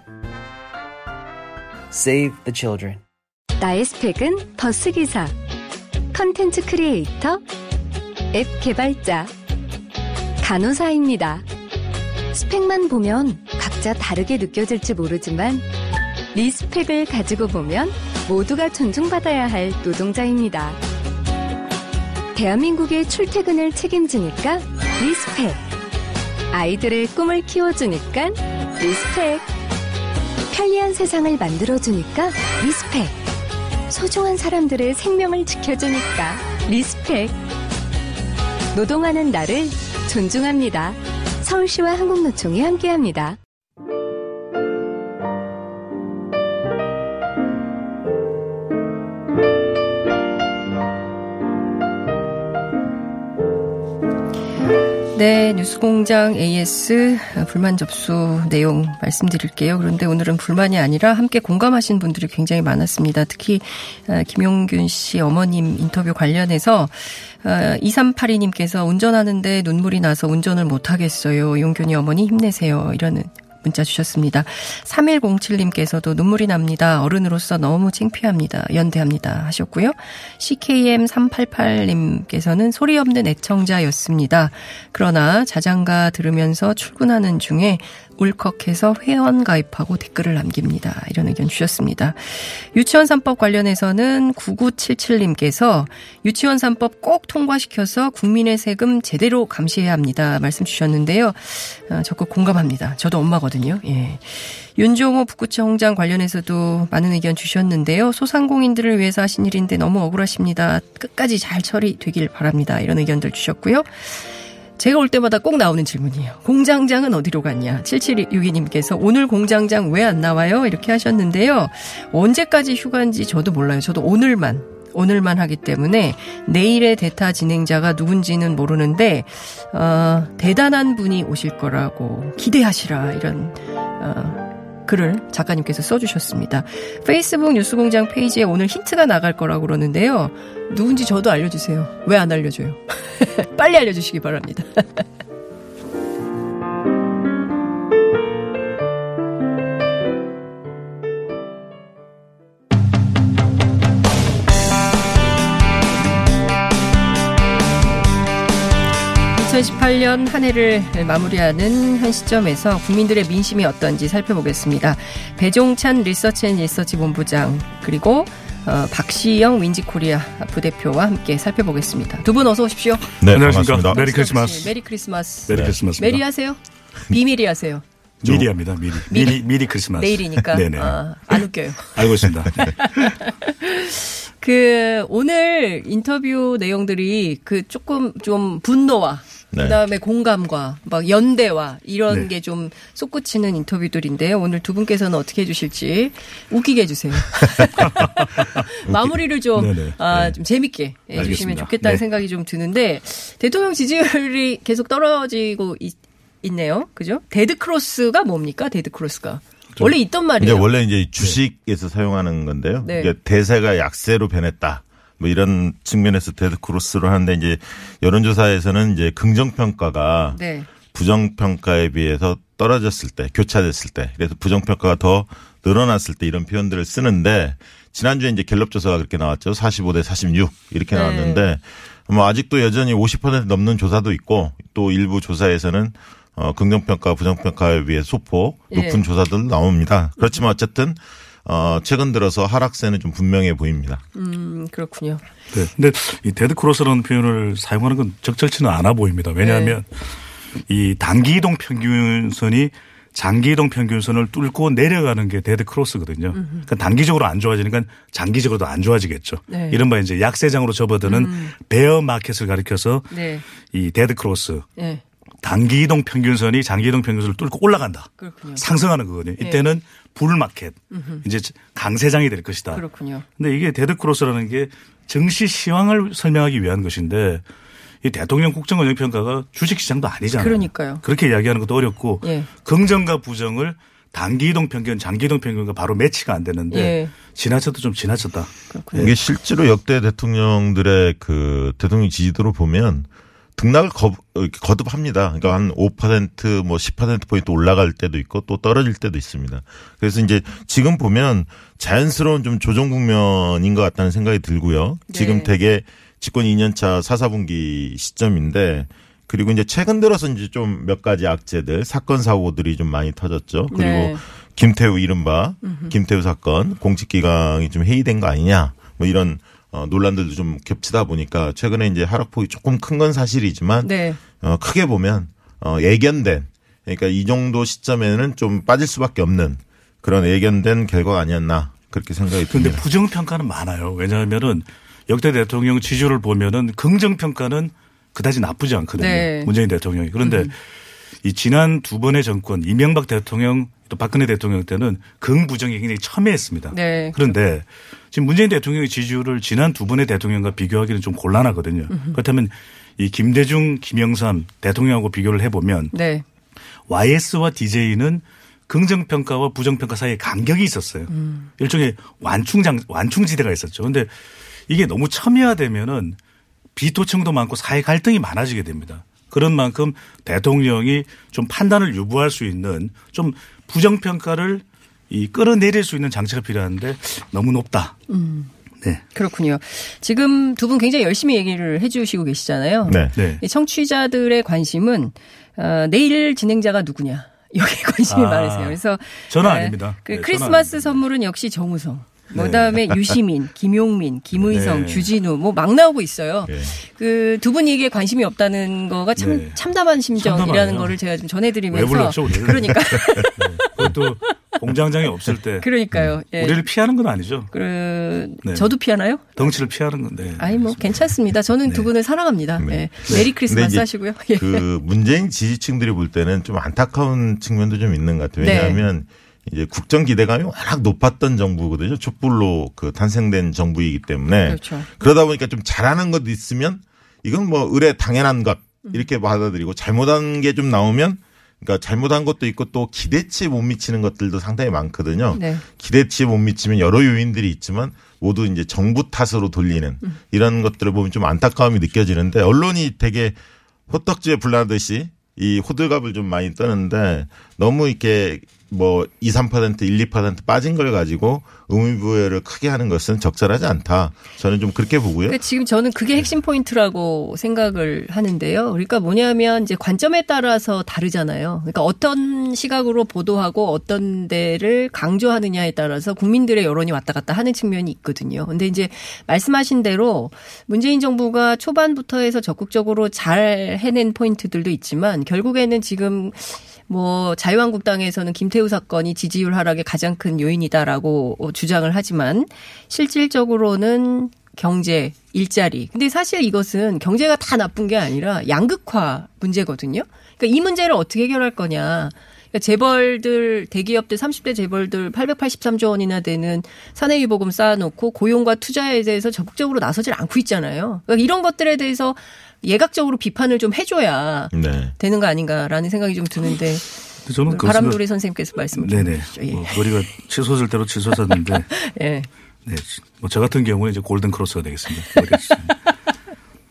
Save the children. 나의 스펙은 버스기사, 컨텐츠 크리에이터, 앱 개발자, 간호사입니다. 스펙만 보면 각자 다르게 느껴질지 모르지만 respect을 가지고 보면 모두가 존중받아야 할 노동자입니다. 대한민국의 출퇴근을 책임지니까 respect. 아이들의 꿈을 키워주니까 respect. 편리한 세상을 만들어주니까 respect. 소중한 사람들의 생명을 지켜주니까 respect. 노동하는 나를 존중합니다. 서울시와 한국노총이 함께합니다. 네, 뉴스공장 AS 불만 접수 내용 말씀드릴게요. 그런데 오늘은 불만이 아니라 함께 공감하신 분들이 굉장히 많았습니다. 특히 아, 김용균 씨 어머님 인터뷰 관련해서 2382님께서 운전하는데 눈물이 나서 운전을 못하겠어요. 용균이 어머니 힘내세요. 이러는 문자 주셨습니다. 3107님께서도 눈물이 납니다. 어른으로서 너무 창피합니다. 연대합니다. 하셨고요. CKM388님께서는 소리 없는 애청자였습니다. 그러나 자장가 들으면서 출근하는 중에 울컥해서 회원 가입하고 댓글을 남깁니다. 이런 의견 주셨습니다. 유치원 3법 관련해서는 9977님께서 유치원 3법 꼭 통과시켜서 국민의 세금 제대로 감시해야 합니다. 말씀 주셨는데요. 어, 적극 공감합니다. 저도 엄마거든요. 예. 윤종호 북구청 홍장 관련해서도 많은 의견 주셨는데요. 소상공인들을 위해서 하신 일인데 너무 억울하십니다. 끝까지 잘 처리되길 바랍니다. 이런 의견들 주셨고요. 제가 올 때마다 꼭 나오는 질문이에요. 공장장은 어디로 갔냐? 7762님께서 오늘 공장장 왜 안 나와요? 이렇게 하셨는데요. 언제까지 휴가인지 저도 몰라요. 저도 오늘만 오늘만 하기 때문에 내일의 대타 진행자가 누군지는 모르는데 어, 대단한 분이 오실 거라고 기대하시라 이런 어, 글을 작가님께서 써주셨습니다. 페이스북 뉴스공장 페이지에 오늘 힌트가 나갈 거라고 그러는데요. 누군지 저도 알려주세요. 왜 안 알려줘요? 빨리 알려주시기 바랍니다. 2018년 한 해를 마무리하는 한 시점에서 국민들의 민심이 어떤지 살펴보겠습니다. 배종찬 Research and Research 본부장 그리고 어, 박시영 윈지코리아 부대표와 함께 살펴보겠습니다. 두 분 어서 오십시오. 네, 안녕하십니까. Merry Christmas. Merry Christmas. Merry Christmas. 메리 하세요? 비밀이 하세요? 미리 합니다. 미리. 미리 미리 크리스마스. 내일이니까. 네네. 아, 안 웃겨요. 알고 있습니다. 네. 그 오늘 인터뷰 내용들이 그 조금 좀 분노와 네. 그다음에 공감과 막 연대와 이런 네. 게좀 솟구치는 인터뷰들인데요. 오늘 두 분께서는 어떻게 해주실지 웃기게 해주세요. 마무리를 좀, 아, 네. 좀 재밌게 해주시면 좋겠다는 네. 생각이 좀 드는데 대통령 지지율이 계속 떨어지고 있, 있네요. 그죠? Dead cross가 뭡니까? Dead cross가. 원래 있던 말이에요. 이제 원래 이제 주식에서 사용하는 건데요. 네. 이게 대세가 약세로 변했다. 뭐 이런 측면에서 dead cross를 하는데 이제 여론조사에서는 이제 긍정 평가가 네. 부정 평가에 비해서 떨어졌을 때 교차됐을 때 그래서 부정 평가가 더 늘어났을 때 이런 표현들을 쓰는데 지난주에 이제 갤럽 조사가 그렇게 나왔죠. 45대 46 이렇게 네. 나왔는데 뭐 아직도 여전히 50% 넘는 조사도 있고 또 일부 조사에서는 어 긍정 평가 부정 평가에 비해 소폭 높은 네. 조사들 나옵니다. 그렇지만 어쨌든 어, 최근 들어서 하락세는 좀 분명해 보입니다. 음, 그렇군요. 네. 근데 이 dead cross라는 표현을 사용하는 건 적절치는 않아 보입니다. 왜냐하면 네. 이 단기 이동 평균선이 장기 이동 평균선을 뚫고 내려가는 게 dead cross거든요. 그러니까 단기적으로 안 좋아지니까 장기적으로도 안 좋아지겠죠. 네. 이른바 이제 약세장으로 접어드는 음. 베어 마켓을 가리켜서 네. 이 dead cross 네. 단기 이동 평균선이 장기 이동 평균선을 뚫고 올라간다. 그렇군요. 상승하는 거거든요. 네. 이때는 bull market 이제 강세장이 될 것이다. 그렇군요. 근데 이게 dead cross라는 게 증시 시황을 설명하기 위한 것인데 이 대통령 국정운영 평가가 주식 시장도 아니잖아요. 그러니까요. 그렇게 이야기하는 것도 어렵고 예. 긍정과 부정을 단기 이동 평균, 장기 이동 평균과 바로 매치가 안 되는데 예. 지나쳐도 좀 지나쳤다. 그렇군요. 이게 실제로 역대 대통령들의 그 대통령 지지도를 보면 등락을 거, 거듭합니다. 그러니까 한 5%뭐 10%포인트 올라갈 때도 있고 또 떨어질 때도 있습니다. 그래서 이제 지금 보면 자연스러운 좀 조정 국면인 것 같다는 생각이 들고요. 네. 지금 되게 집권 2년차 4, 4분기 시점인데 그리고 이제 최근 들어서 이제 좀 몇 가지 악재들, 사건, 사고들이 좀 많이 터졌죠. 그리고 네. 김태우 이른바 김태우 사건 공직기강이 좀 해이된 거 아니냐 뭐 이런 어, 논란들도 좀 겹치다 보니까 최근에 이제 하락폭이 조금 큰 건 사실이지만 네. 어, 크게 보면 어, 예견된 그러니까 이 정도 시점에는 좀 빠질 수밖에 없는 그런 예견된 결과가 아니었나 그렇게 생각이 듭니다. 그런데 부정 평가는 많아요. 왜냐하면은 역대 대통령 지지율을 보면은 긍정 평가는 그다지 나쁘지 않거든요. 네. 문재인 대통령이 그런데 음. 이 지난 두 번의 정권 이명박 대통령 또 박근혜 대통령 때는 긍부정이 굉장히 첨예했습니다. 네. 그런데 지금 문재인 대통령의 지지율을 지난 두 번의 대통령과 비교하기는 좀 곤란하거든요. 음흠. 그렇다면 이 김대중, 김영삼 대통령하고 비교를 해보면 네. YS와 DJ는 긍정평가와 부정평가 사이에 간격이 있었어요. 음. 일종의 완충장, 완충지대가 있었죠. 그런데 이게 너무 첨예화되면은 비토층도 많고 사회 갈등이 많아지게 됩니다. 그런 만큼 대통령이 좀 판단을 유보할 수 있는 좀 부정평가를 이 끌어내릴 수 있는 장치가 필요한데 너무 높다. 음. 네. 그렇군요. 지금 두 분 굉장히 열심히 얘기를 해 주시고 계시잖아요. 네. 네. 청취자들의 관심은 어, 내일 진행자가 누구냐. 여기 관심이 아, 많으세요. 그래서 저는 네, 아닙니다. 그 네, 크리스마스 선물은 역시 정우성. 뭐 네. 그다음에 유시민, 김용민, 김의성, 네. 주진우 뭐 막 나오고 있어요. 네. 그두 분이 이게 관심이 없다는 거가 참 네. 참담한 심정이라는 참담하네요. 거를 제가 좀 전해드리면서 왜 불렀죠, 그러니까 네. 그것도 공장장이 없을 때 그러니까요. 음. 예. 우리를 피하는 건 아니죠. 그 네. 저도 피하나요? 덩치를 피하는 건데. 아니 뭐 괜찮습니다. 저는 두 분을 사랑합니다. 네. 메리 크리스마스 하시고요. 예. 그 문재인 지지층들이 볼 때는 좀 안타까운 측면도 좀 있는 것 같아요. 왜냐하면 이제 국정 기대감이 워낙 높았던 정부거든요. 촛불로 그 탄생된 정부이기 때문에 그렇죠. 그러다 보니까 좀 잘하는 것 있으면 이건 뭐 의뢰 당연한 것 이렇게 받아들이고 잘못한 게 좀 나오면 그러니까 잘못한 것도 있고 또 기대치에 못 미치는 것들도 상당히 많거든요. 네. 기대치에 못 미치면 여러 요인들이 있지만 모두 이제 정부 탓으로 돌리는 음. 이런 것들을 보면 좀 안타까움이 느껴지는데 언론이 되게 호떡지에 불나듯이 이 호들갑을 좀 많이 떠는데 너무 이렇게 뭐 2, 3% 1, 2% 빠진 걸 가지고 의무부여를 크게 하는 것은 적절하지 않다. 저는 좀 그렇게 보고요. 그러니까 지금 저는 그게 핵심 포인트라고 생각을 하는데요. 그러니까 뭐냐면 이제 관점에 따라서 다르잖아요. 그러니까 어떤 시각으로 보도하고 어떤 데를 강조하느냐에 따라서 국민들의 여론이 왔다 갔다 하는 측면이 있거든요. 근데 이제 말씀하신 대로 문재인 정부가 초반부터 해서 적극적으로 잘 해낸 포인트들도 있지만 결국에는 지금 뭐 자유한국당에서는 김태우 사건이 지지율 하락의 가장 큰 요인이다라고 주장을 하지만 실질적으로는 경제, 일자리. 근데 사실 이것은 경제가 다 나쁜 게 아니라 양극화 문제거든요. 그러니까 이 문제를 어떻게 해결할 거냐. 그러니까 재벌들 대기업들 30대 재벌들 883조 원이나 되는 사내유보금 쌓아놓고 고용과 투자에 대해서 적극적으로 나서질 않고 있잖아요. 그러니까 이런 것들에 대해서 예각적으로 비판을 좀 해줘야 네. 되는 거 아닌가라는 생각이 좀 드는데. 저는 바람돌이 선생님께서 말씀을 네네. 예. 뭐 머리가 치솟을 대로 치솟았는데. 예. 네. 뭐 저 같은 경우에 이제 골든 크로스가 되겠습니다.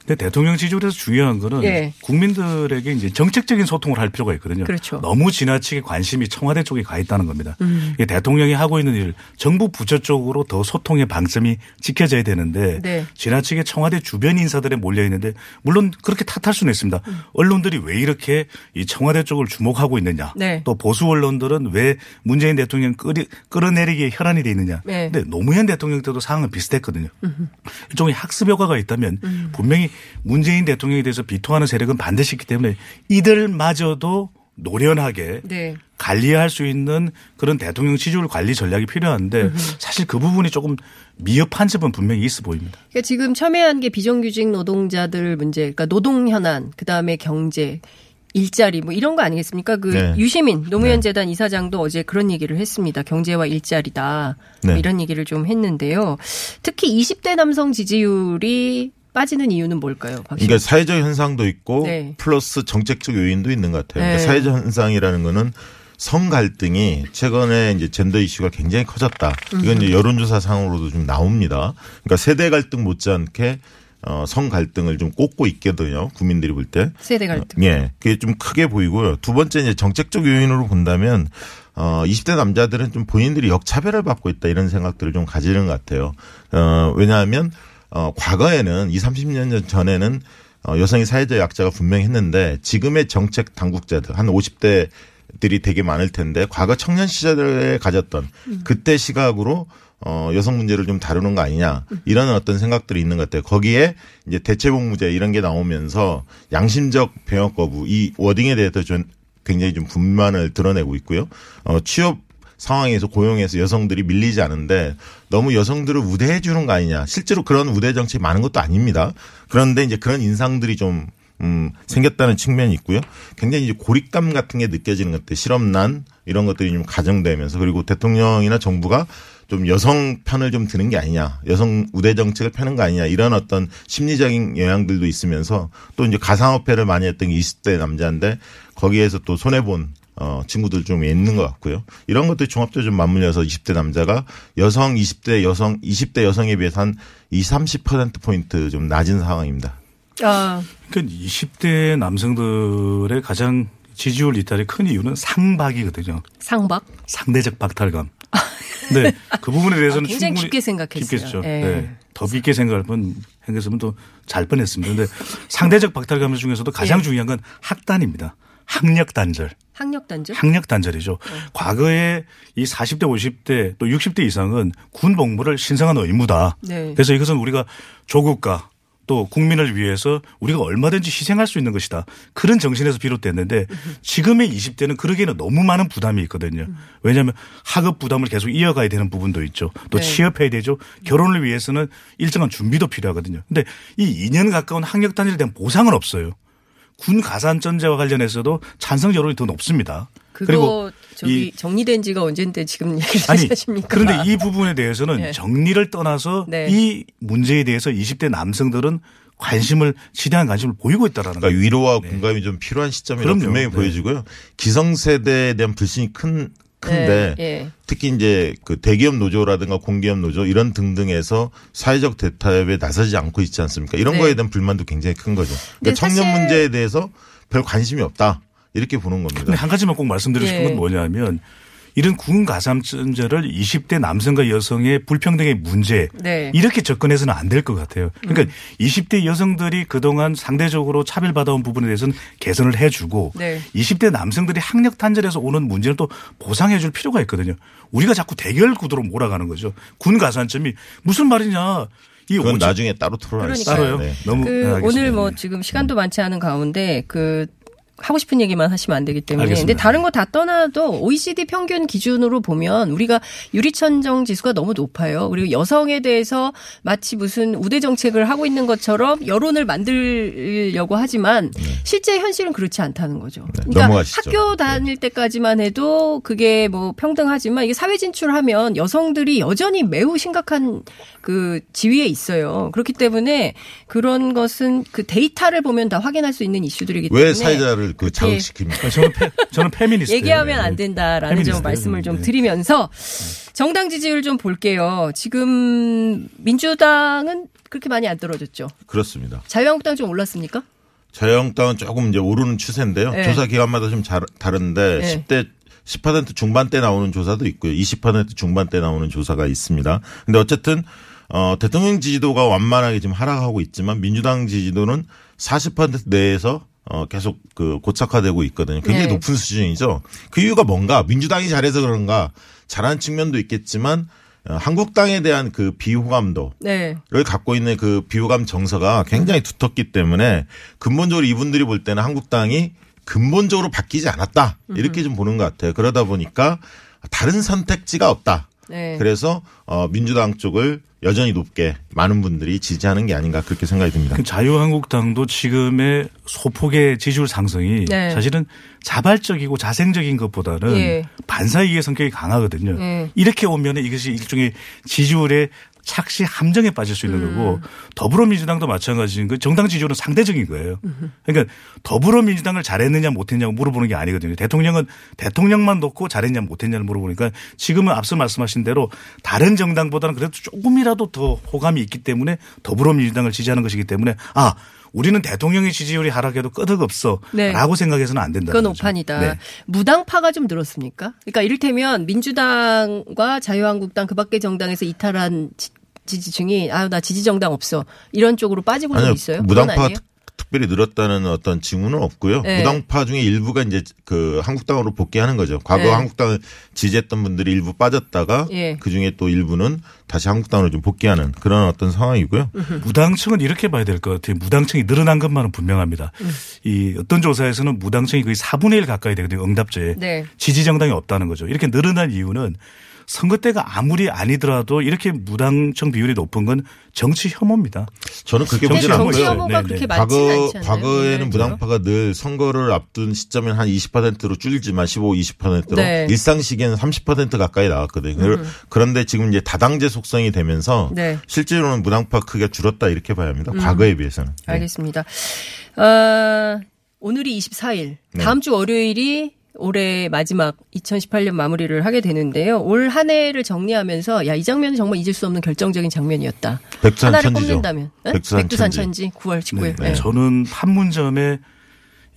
근데 대통령 지지율에서 중요한 거는 예. 국민들에게 이제 정책적인 소통을 할 필요가 있거든요. 그렇죠. 너무 지나치게 관심이 청와대 쪽에 가 있다는 겁니다. 음. 대통령이 하고 있는 일, 정부 부처 쪽으로 더 소통의 방점이 지켜져야 되는데 네. 지나치게 청와대 주변 인사들에 몰려 있는데 물론 그렇게 탓할 수는 있습니다. 음. 언론들이 왜 이렇게 이 청와대 쪽을 주목하고 있느냐. 네. 또 보수 언론들은 왜 문재인 대통령 끌이, 끌어내리기에 혈안이 돼 있느냐. 네. 근데 노무현 대통령 때도 상황은 비슷했거든요. 음. 일종의 학습 효과가 있다면 음. 분명히 문재인 대통령에 대해서 비통하는 세력은 반드시 있기 때문에 이들마저도 노련하게 네. 관리할 수 있는 그런 대통령 지지율 관리 전략이 필요한데 사실 그 부분이 조금 미흡한 점은 분명히 있어 보입니다. 그러니까 지금 첨예한 게 비정규직 노동자들 문제, 그러니까 노동 현안, 그 다음에 경제, 일자리 뭐 이런 거 아니겠습니까? 그 네. 유시민 노무현 네. 재단 이사장도 어제 그런 얘기를 했습니다. 경제와 일자리다 뭐 네. 이런 얘기를 좀 했는데요. 특히 20대 남성 지지율이 빠지는 이유는 뭘까요? 그러니까 사회적 현상도 있고 네. 플러스 정책적 요인도 있는 것 같아요. 그러니까 네. 사회적 현상이라는 거는 성 갈등이 최근에 이제 젠더 이슈가 굉장히 커졌다. 이건 이제 여론조사 상으로도 좀 나옵니다. 그러니까 세대 갈등 못지않게 어, 성 갈등을 좀 꼽고 있거든요. 국민들이 볼 때. 세대 갈등. 어, 예. 그게 좀 크게 보이고요. 두 번째 이제 정책적 요인으로 본다면 어, 20대 남자들은 좀 본인들이 역차별을 받고 있다 이런 생각들을 좀 가지는 것 같아요. 어, 왜냐하면 어, 과거에는 20, 30년 전에는 어, 여성이 사회적 약자가 분명히 했는데 지금의 정책 당국자들 한 50대 들이 되게 많을 텐데 과거 청년 시절에 가졌던 음. 그때 시각으로 어, 여성 문제를 좀 다루는 거 아니냐 이런 어떤 생각들이 있는 것 같아요. 거기에 이제 대체복무제 이런 게 나오면서 양심적 병역 거부 이 워딩에 대해서 좀 굉장히 좀 분만을 드러내고 있고요. 어, 취업 상황에서 고용해서 여성들이 밀리지 않은데 너무 여성들을 우대해 주는 거 아니냐. 실제로 그런 우대 정책이 많은 것도 아닙니다. 그런데 이제 그런 인상들이 좀 음, 생겼다는 측면이 있고요. 굉장히 이제 고립감 같은 게 느껴지는 것들, 실업난 이런 것들이 좀 가정되면서 그리고 대통령이나 정부가 좀 여성 편을 좀 드는 게 아니냐, 여성 우대 정책을 펴는 거 아니냐 이런 어떤 심리적인 영향들도 있으면서 또 이제 가상화폐를 많이 했던 게 20대 남자인데 거기에서 또 손해 본 어, 친구들 좀 있는 것 같고요. 이런 것들 종합적으로 좀 맞물려서 20대 남자가 여성 20대 여성 20대 여성에 비해서 한 20, 30% 포인트 좀 낮은 상황입니다. 아. 그러니까 20대 남성들의 가장 지지율 이탈이 큰 이유는 상박이거든요. 상박? 상대적 박탈감. 네. 그 부분에 대해서는 아, 굉장히 깊게 생각했어요. 깊겠죠. 네. 네. 더 깊게 생각할 뻔, 했으면 또 잘 뻔했습니다. 근데 상대적 박탈감 중에서도 가장 예. 중요한 건 학단입니다. 학력 단절. 학력 단절? 학력 단절이죠. 네. 과거에 이 40대, 50대 또 60대 이상은 군 복무를 신성한 의무다. 네. 그래서 이것은 우리가 조국가 또 국민을 위해서 우리가 얼마든지 희생할 수 있는 것이다. 그런 정신에서 비롯됐는데 지금의 20대는 그러기에는 너무 많은 부담이 있거든요. 왜냐하면 학업 부담을 계속 이어가야 되는 부분도 있죠. 또 네. 취업해야 되죠. 결혼을 위해서는 일정한 준비도 필요하거든요. 근데 이 2년 가까운 학력 단일에 대한 보상은 없어요. 군 가산전제와 관련해서도 찬성 여론이 더 높습니다. 그리고 저기 정리된 지가 언젠데 지금 얘기를 아니, 하십니까? 그런데 이 부분에 대해서는 네. 정리를 떠나서 네. 이 문제에 대해서 20대 남성들은 관심을 지대한 관심을 보이고 있다라는 그러니까 위로와 네. 공감이 좀 필요한 시점이라고 분명히 네. 보여지고요. 기성세대에 대한 불신이 큰 큰데 네. 특히 이제 그 대기업 노조라든가 공기업 노조 이런 등등에서 사회적 대타협에 나서지 않고 있지 않습니까? 이런 네. 거에 대한 불만도 굉장히 큰 거죠. 그러니까 청년 문제에 대해서 별 관심이 없다. 이렇게 보는 겁니다. 한 가지만 꼭 말씀드리고 싶은 건 예. 뭐냐면 이런 군 가산점제를 20대 남성과 여성의 불평등의 문제 네. 이렇게 접근해서는 안 될 것 같아요. 그러니까 음. 20대 여성들이 그동안 상대적으로 차별받아온 부분에 대해서는 개선을 해주고 네. 20대 남성들이 학력 단절에서 오는 문제를 또 보상해 줄 필요가 있거든요. 우리가 자꾸 대결 구도로 몰아가는 거죠. 군 가산점이 무슨 말이냐. 이건 나중에 따로 토론하겠습니다. 따로요. 네. 너무 그 네, 오늘 뭐 지금 시간도 많지 않은 가운데 그 하고 싶은 얘기만 하시면 안 되기 때문에. 알겠습니다. 근데 다른 거 다 떠나도 OECD 평균 기준으로 보면 우리가 유리천정 지수가 너무 높아요. 그리고 여성에 대해서 마치 무슨 우대 정책을 하고 있는 것처럼 여론을 만들려고 하지만 네. 실제 현실은 그렇지 않다는 거죠. 네, 그러니까 넘어가시죠. 학교 네. 다닐 때까지만 해도 그게 뭐 평등하지만 이게 사회 진출하면 여성들이 여전히 매우 심각한 그 지위에 있어요. 그렇기 때문에 그런 것은 그 데이터를 보면 다 확인할 수 있는 이슈들이기 때문에 왜 사회자를 그 자극시킵니까? 저는 페, 저는 페미니스트 얘기하면 안 된다라는 좀 말씀을 좀 네. 드리면서 정당 지지율 좀 볼게요. 지금 민주당은 그렇게 많이 안 떨어졌죠. 그렇습니다. 자유한국당 좀 올랐습니까? 자유한국당은 조금 이제 오르는 추세인데요. 네. 조사 기간마다 좀 잘, 다른데 네. 10대 10% 중반대 나오는 조사도 있고요. 20% 중반대 나오는 조사가 있습니다. 근데 어쨌든 어, 대통령 지지도가 완만하게 지금 하락하고 있지만 민주당 지지도는 40% 내에서 어, 계속 그 고착화되고 있거든요. 굉장히 네. 높은 수준이죠. 그 이유가 뭔가 민주당이 잘해서 그런가 잘한 측면도 있겠지만 어, 한국당에 대한 그 비호감도를 네. 갖고 있는 그 비호감 정서가 굉장히 두텁기 때문에 근본적으로 이분들이 볼 때는 한국당이 근본적으로 바뀌지 않았다 이렇게 좀 보는 것 같아요. 그러다 보니까 다른 선택지가 없다. 네. 그래서 어 민주당 쪽을 여전히 높게 많은 분들이 지지하는 게 아닌가 그렇게 생각이 듭니다. 그 자유한국당도 지금의 소폭의 지지율 상승이 네. 사실은 자발적이고 자생적인 것보다는 예. 반사이기의 성격이 강하거든요. 예. 이렇게 오면 이것이 일종의 지지율의 착시 함정에 빠질 수 있는 음. 거고 더불어민주당도 마찬가지인 그 정당 지지율은 상대적인 거예요. 그러니까 더불어민주당을 잘했느냐 못했냐고 물어보는 게 아니거든요. 대통령은 대통령만 놓고 잘했냐 못했냐를 물어보니까 지금은 앞서 말씀하신 대로 다른 정당보다는 그래도 조금이라도 더 호감이 있기 때문에 더불어민주당을 지지하는 것이기 때문에 아 우리는 대통령의 지지율이 하락해도 끄덕없어. 네. 라고 생각해서는 안 된다. 그건 오판이다. 네. 무당파가 좀 늘었습니까? 그러니까 이를테면 민주당과 자유한국당 그 밖의 정당에서 이탈한 지지층이 아유 나 지지 정당 없어 이런 쪽으로 빠지고 아니요, 있어요. 무당파 특별히 늘었다는 어떤 징후는 없고요. 네. 무당파 중에 일부가 이제 그 한국당으로 복귀하는 거죠. 과거 네. 한국당을 지지했던 분들이 일부 빠졌다가 네. 그 중에 또 일부는 다시 한국당으로 좀 복귀하는 그런 어떤 상황이고요. 무당층은 이렇게 봐야 될 것 같아요. 무당층이 늘어난 것만은 분명합니다. 음. 이 어떤 조사에서는 무당층이 거의 4분의 1 가까이 되거든요. 응답자에 네. 지지 정당이 없다는 거죠. 이렇게 늘어난 이유는 선거 때가 아무리 아니더라도 이렇게 무당청 비율이 높은 건 정치 혐오입니다. 저는 그렇게 보지는 않고요. 네, 네. 과거 과거에는 네. 무당파가 늘 선거를 앞둔 시점엔 한 20%로 줄지만 15, 20%로 네. 일상 시기에는 30% 가까이 나왔거든요. 음. 그런데 지금 이제 다당제 속성이 되면서 네. 실제로는 무당파 크기가 줄었다 이렇게 봐야 합니다. 음. 과거에 비해서는. 네. 알겠습니다. 어, 오늘이 24일, 다음 주 월요일이 올해 마지막 2018년 마무리를 하게 되는데요. 올 한 해를 정리하면서 야 이 장면은 정말 잊을 수 없는 결정적인 장면이었다. 백두산 하나를 천지죠. 꼽는다면 네? 백두산, 백두산 천지. 9월 19일. 네, 네. 저는 판문점에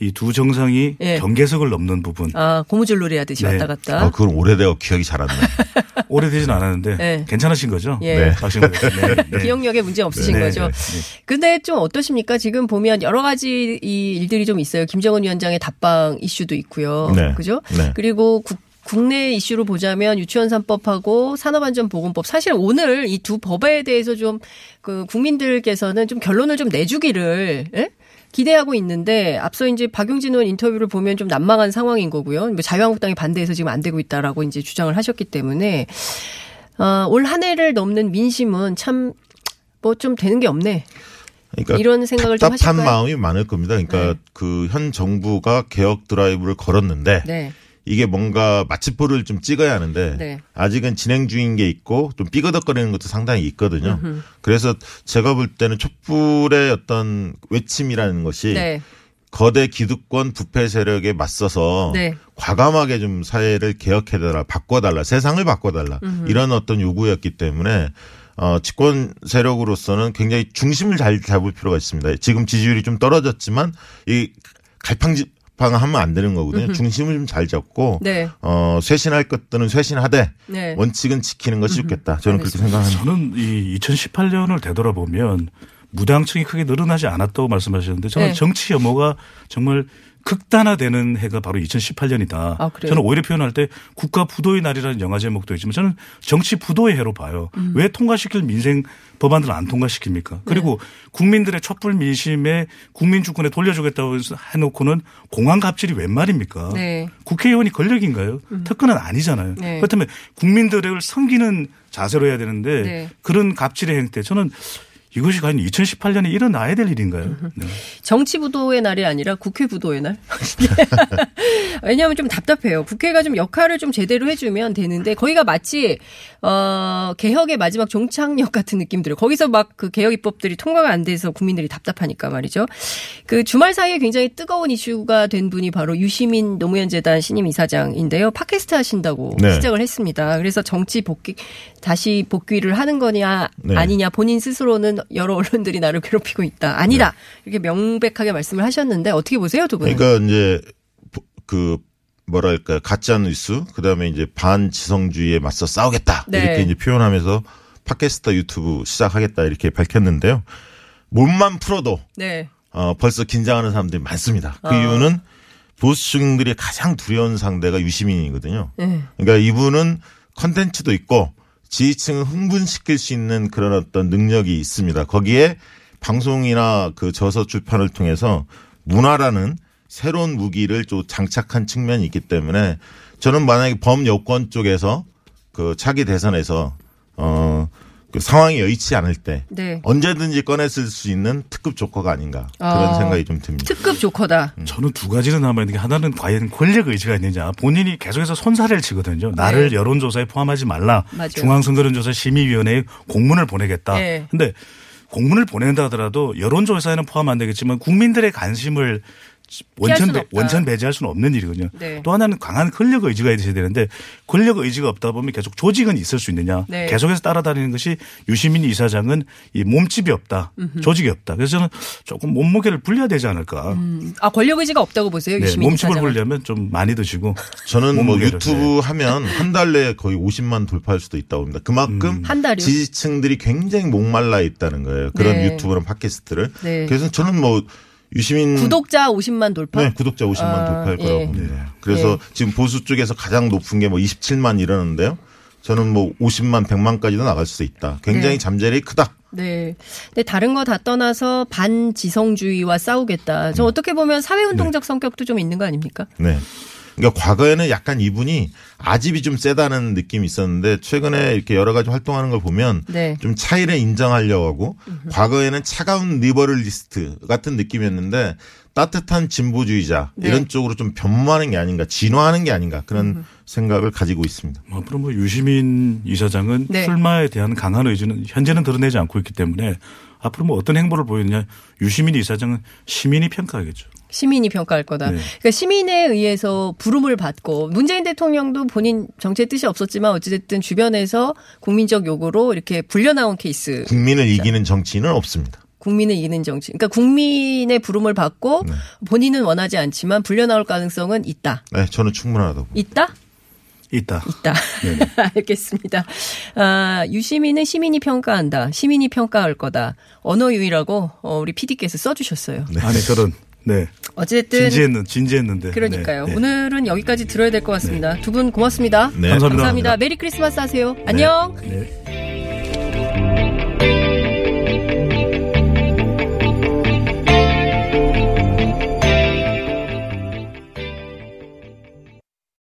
이 두 정상이 네. 경계석을 넘는 부분. 아 고무줄 놀이 하듯이 네. 왔다 갔다. 아, 그건 오래되어 기억이 잘 안 나요. 오래되진 않았는데 네. 괜찮으신 거죠? 예. 네. 박신구 네. 네. 기억력에 문제 없으신 네. 거죠. 근데 좀 어떠십니까? 지금 보면 여러 가지 이 일들이 좀 있어요. 김정은 위원장의 답방 이슈도 있고요. 네. 그죠? 네. 그리고 국, 국내 이슈로 보자면 유치원 3법하고 산업안전보건법 사실 오늘 이 두 법에 대해서 좀 그 국민들께서는 좀 결론을 좀 내주기를 예? 기대하고 있는데 앞서 이제 박용진 의원 인터뷰를 보면 좀 난망한 상황인 거고요. 뭐 자유한국당이 반대해서 지금 안 되고 있다라고 이제 주장을 하셨기 때문에 어, 올 한 해를 넘는 민심은 참 뭐 좀 되는 게 없네. 그러니까 이런 생각을 좀 답답한? 마음이 많을 겁니다. 그러니까 그현 정부가 개혁 드라이브를 걸었는데 네. 이게 뭔가 마침표를 좀 찍어야 하는데 네. 아직은 진행 중인 게 있고 좀 삐거덕거리는 것도 상당히 있거든요. 음흠. 그래서 제가 볼 때는 촛불의 어떤 외침이라는 것이 네. 거대 기득권 부패 세력에 맞서서 네. 과감하게 좀 사회를 개혁해달라, 바꿔달라, 세상을 바꿔달라 음흠. 이런 어떤 요구였기 때문에 어, 집권 세력으로서는 굉장히 중심을 잘 잡을 필요가 있습니다. 지금 지지율이 좀 떨어졌지만 이 갈팡질 팡하면 안 되는 거거든요. 음흠. 중심을 좀 잘 잡고 네. 어, 쇄신할 것들은 쇄신하되 네. 원칙은 지키는 것이 좋겠다. 저는 그렇게 생각합니다. 저는 이 2018년을 되돌아보면 무당층이 크게 늘어나지 않았다고 말씀하셨는데 저는 네. 정치 혐오가 정말 극단화되는 해가 바로 2018년이다. 아, 그래요? 저는 오히려 표현할 때 국가 부도의 날이라는 영화 제목도 있지만 저는 정치 부도의 해로 봐요. 음. 왜 통과시킬 민생 법안들을 안 통과시킵니까? 그리고 네. 국민들의 촛불 민심에 국민 주권에 돌려주겠다고 해놓고는 공안 갑질이 웬 말입니까? 네. 국회의원이 권력인가요? 특권은 아니잖아요. 네. 그렇다면 국민들을 섬기는 자세로 해야 되는데 네. 그런 갑질의 행태 저는 이것이 과연 2018년에 일어나야 될 일인가요? 네. 정치 부도의 날이 아니라 국회 부도의 날. 왜냐하면 좀 답답해요. 국회가 좀 역할을 좀 제대로 해주면 되는데 거기가 마치 어 개혁의 마지막 종착역 같은 느낌 들어요. 거기서 막 그 개혁 입법들이 통과가 안 돼서 국민들이 답답하니까 말이죠. 그 주말 사이에 굉장히 뜨거운 이슈가 된 분이 바로 유시민 노무현 재단 신임 이사장인데요. 팟캐스트 하신다고 네. 시작을 했습니다. 그래서 정치 복귀 다시 복귀를 하는 거냐 네. 아니냐 본인 스스로는 여러 언론들이 나를 괴롭히고 있다. 아니다. 이렇게 명백하게 말씀을 하셨는데 어떻게 보세요, 두 분은? 그러니까 이제 그 뭐랄까 가짜 뉴스 그다음에 이제 반지성주의에 맞서 싸우겠다 네. 이렇게 이제 표현하면서 팟캐스트 유튜브 시작하겠다 이렇게 밝혔는데요. 몸만 풀어도 네. 어, 벌써 긴장하는 사람들이 많습니다. 그 아. 이유는 보수층들이 가장 두려운 상대가 유시민이거든요. 네. 그러니까 이분은 컨텐츠도 있고 지지층을 흥분시킬 수 있는 그런 어떤 능력이 있습니다. 거기에 방송이나 그 저서 출판을 통해서 문화라는 새로운 무기를 좀 장착한 측면이 있기 때문에 저는 만약에 범여권 쪽에서 그 차기 대선에서 어, 그 상황이 여의치 않을 때 네. 언제든지 꺼냈을 수 있는 특급 조커가 아닌가 그런 아. 생각이 좀 듭니다. 특급 조커다. 저는 두 가지는 남아있는 게 하나는 과연 권력 의지가 있느냐. 본인이 계속해서 손사래를 치거든요. 나를 네. 여론조사에 포함하지 말라. 맞아요. 중앙선거론조사 심의위원회에 공문을 보내겠다. 네. 근데 공문을 보낸다 하더라도 여론조사에는 포함 안 되겠지만 국민들의 관심을 원천, 배. 원천 배제할 수는 없는 일이거든요. 네. 또 하나는 강한 권력 의지가 있어야 되는데 권력 의지가 없다 보면 계속 조직은 있을 수 있느냐. 네. 계속해서 따라다니는 것이 유시민 이사장은 이 몸집이 없다. 음흠. 조직이 없다. 그래서 저는 조금 몸무게를 불려야 되지 않을까. 음. 아 권력 의지가 없다고 보세요, 네, 유시민 몸집을 이사장은. 불려면 좀 많이 드시고. 저는 뭐 유튜브 하면 한 달 내에 거의 50만 돌파할 수도 있다고 봅니다. 그만큼 한 달이요? 지지층들이 굉장히 목말라 있다는 거예요. 그런 네. 유튜브랑 팟캐스트를. 네. 그래서 저는 뭐 유시민 구독자 50만 돌파? 네, 구독자 50만 아, 돌파할 예. 거라고 봅니다. 그래서 지금 보수 쪽에서 가장 높은 게 뭐 27만 이러는데요. 저는 뭐 50만, 100만까지도 나갈 수 있다. 굉장히 네. 잠재력이 크다. 네. 근데 다른 거 다 떠나서 반지성주의와 싸우겠다. 음. 저 어떻게 보면 사회운동적 네. 성격도 좀 있는 거 아닙니까? 네. 그러니까 과거에는 약간 이분이 아집이 좀 세다는 느낌이 있었는데 최근에 이렇게 여러 가지 활동하는 걸 보면 네. 좀 차이를 인정하려고 하고 과거에는 차가운 liberalist 같은 느낌이었는데 따뜻한 진보주의자 네. 이런 쪽으로 좀 변모하는 게 아닌가 진화하는 게 아닌가 그런 생각을 가지고 있습니다. 뭐 앞으로 뭐 유시민 이사장은 네. 출마에 대한 강한 의지는 현재는 드러내지 않고 있기 때문에 앞으로 뭐 어떤 행보를 보이느냐 유시민 이사장은 시민이 평가하겠죠. 시민이 평가할 거다. 네. 그러니까 시민에 의해서 부름을 받고 문재인 대통령도 본인 정치의 뜻이 없었지만 어찌됐든 주변에서 국민적 요구로 이렇게 불려 나온 케이스. 국민을 이기는 정치인은 없습니다. 국민을 이기는 정치. 그러니까 국민의 부름을 받고 본인은 원하지 않지만 불려 나올 가능성은 있다. 네, 저는 충분하다고. 있다? 있다. 있다. 알겠습니다. 아, 유시민은 시민이 평가한다. 시민이 평가할 거다. 언어 유의라고 어, 우리 PD께서 써주셨어요. 네. 아니 그런 네. 어쨌든 진지했는 진지했는데. 그러니까요. 네. 네. 오늘은 여기까지 들어야 될 것 같습니다. 두분 고맙습니다. 네. 감사합니다. 감사합니다. 메리 크리스마스 하세요. 안녕. 네.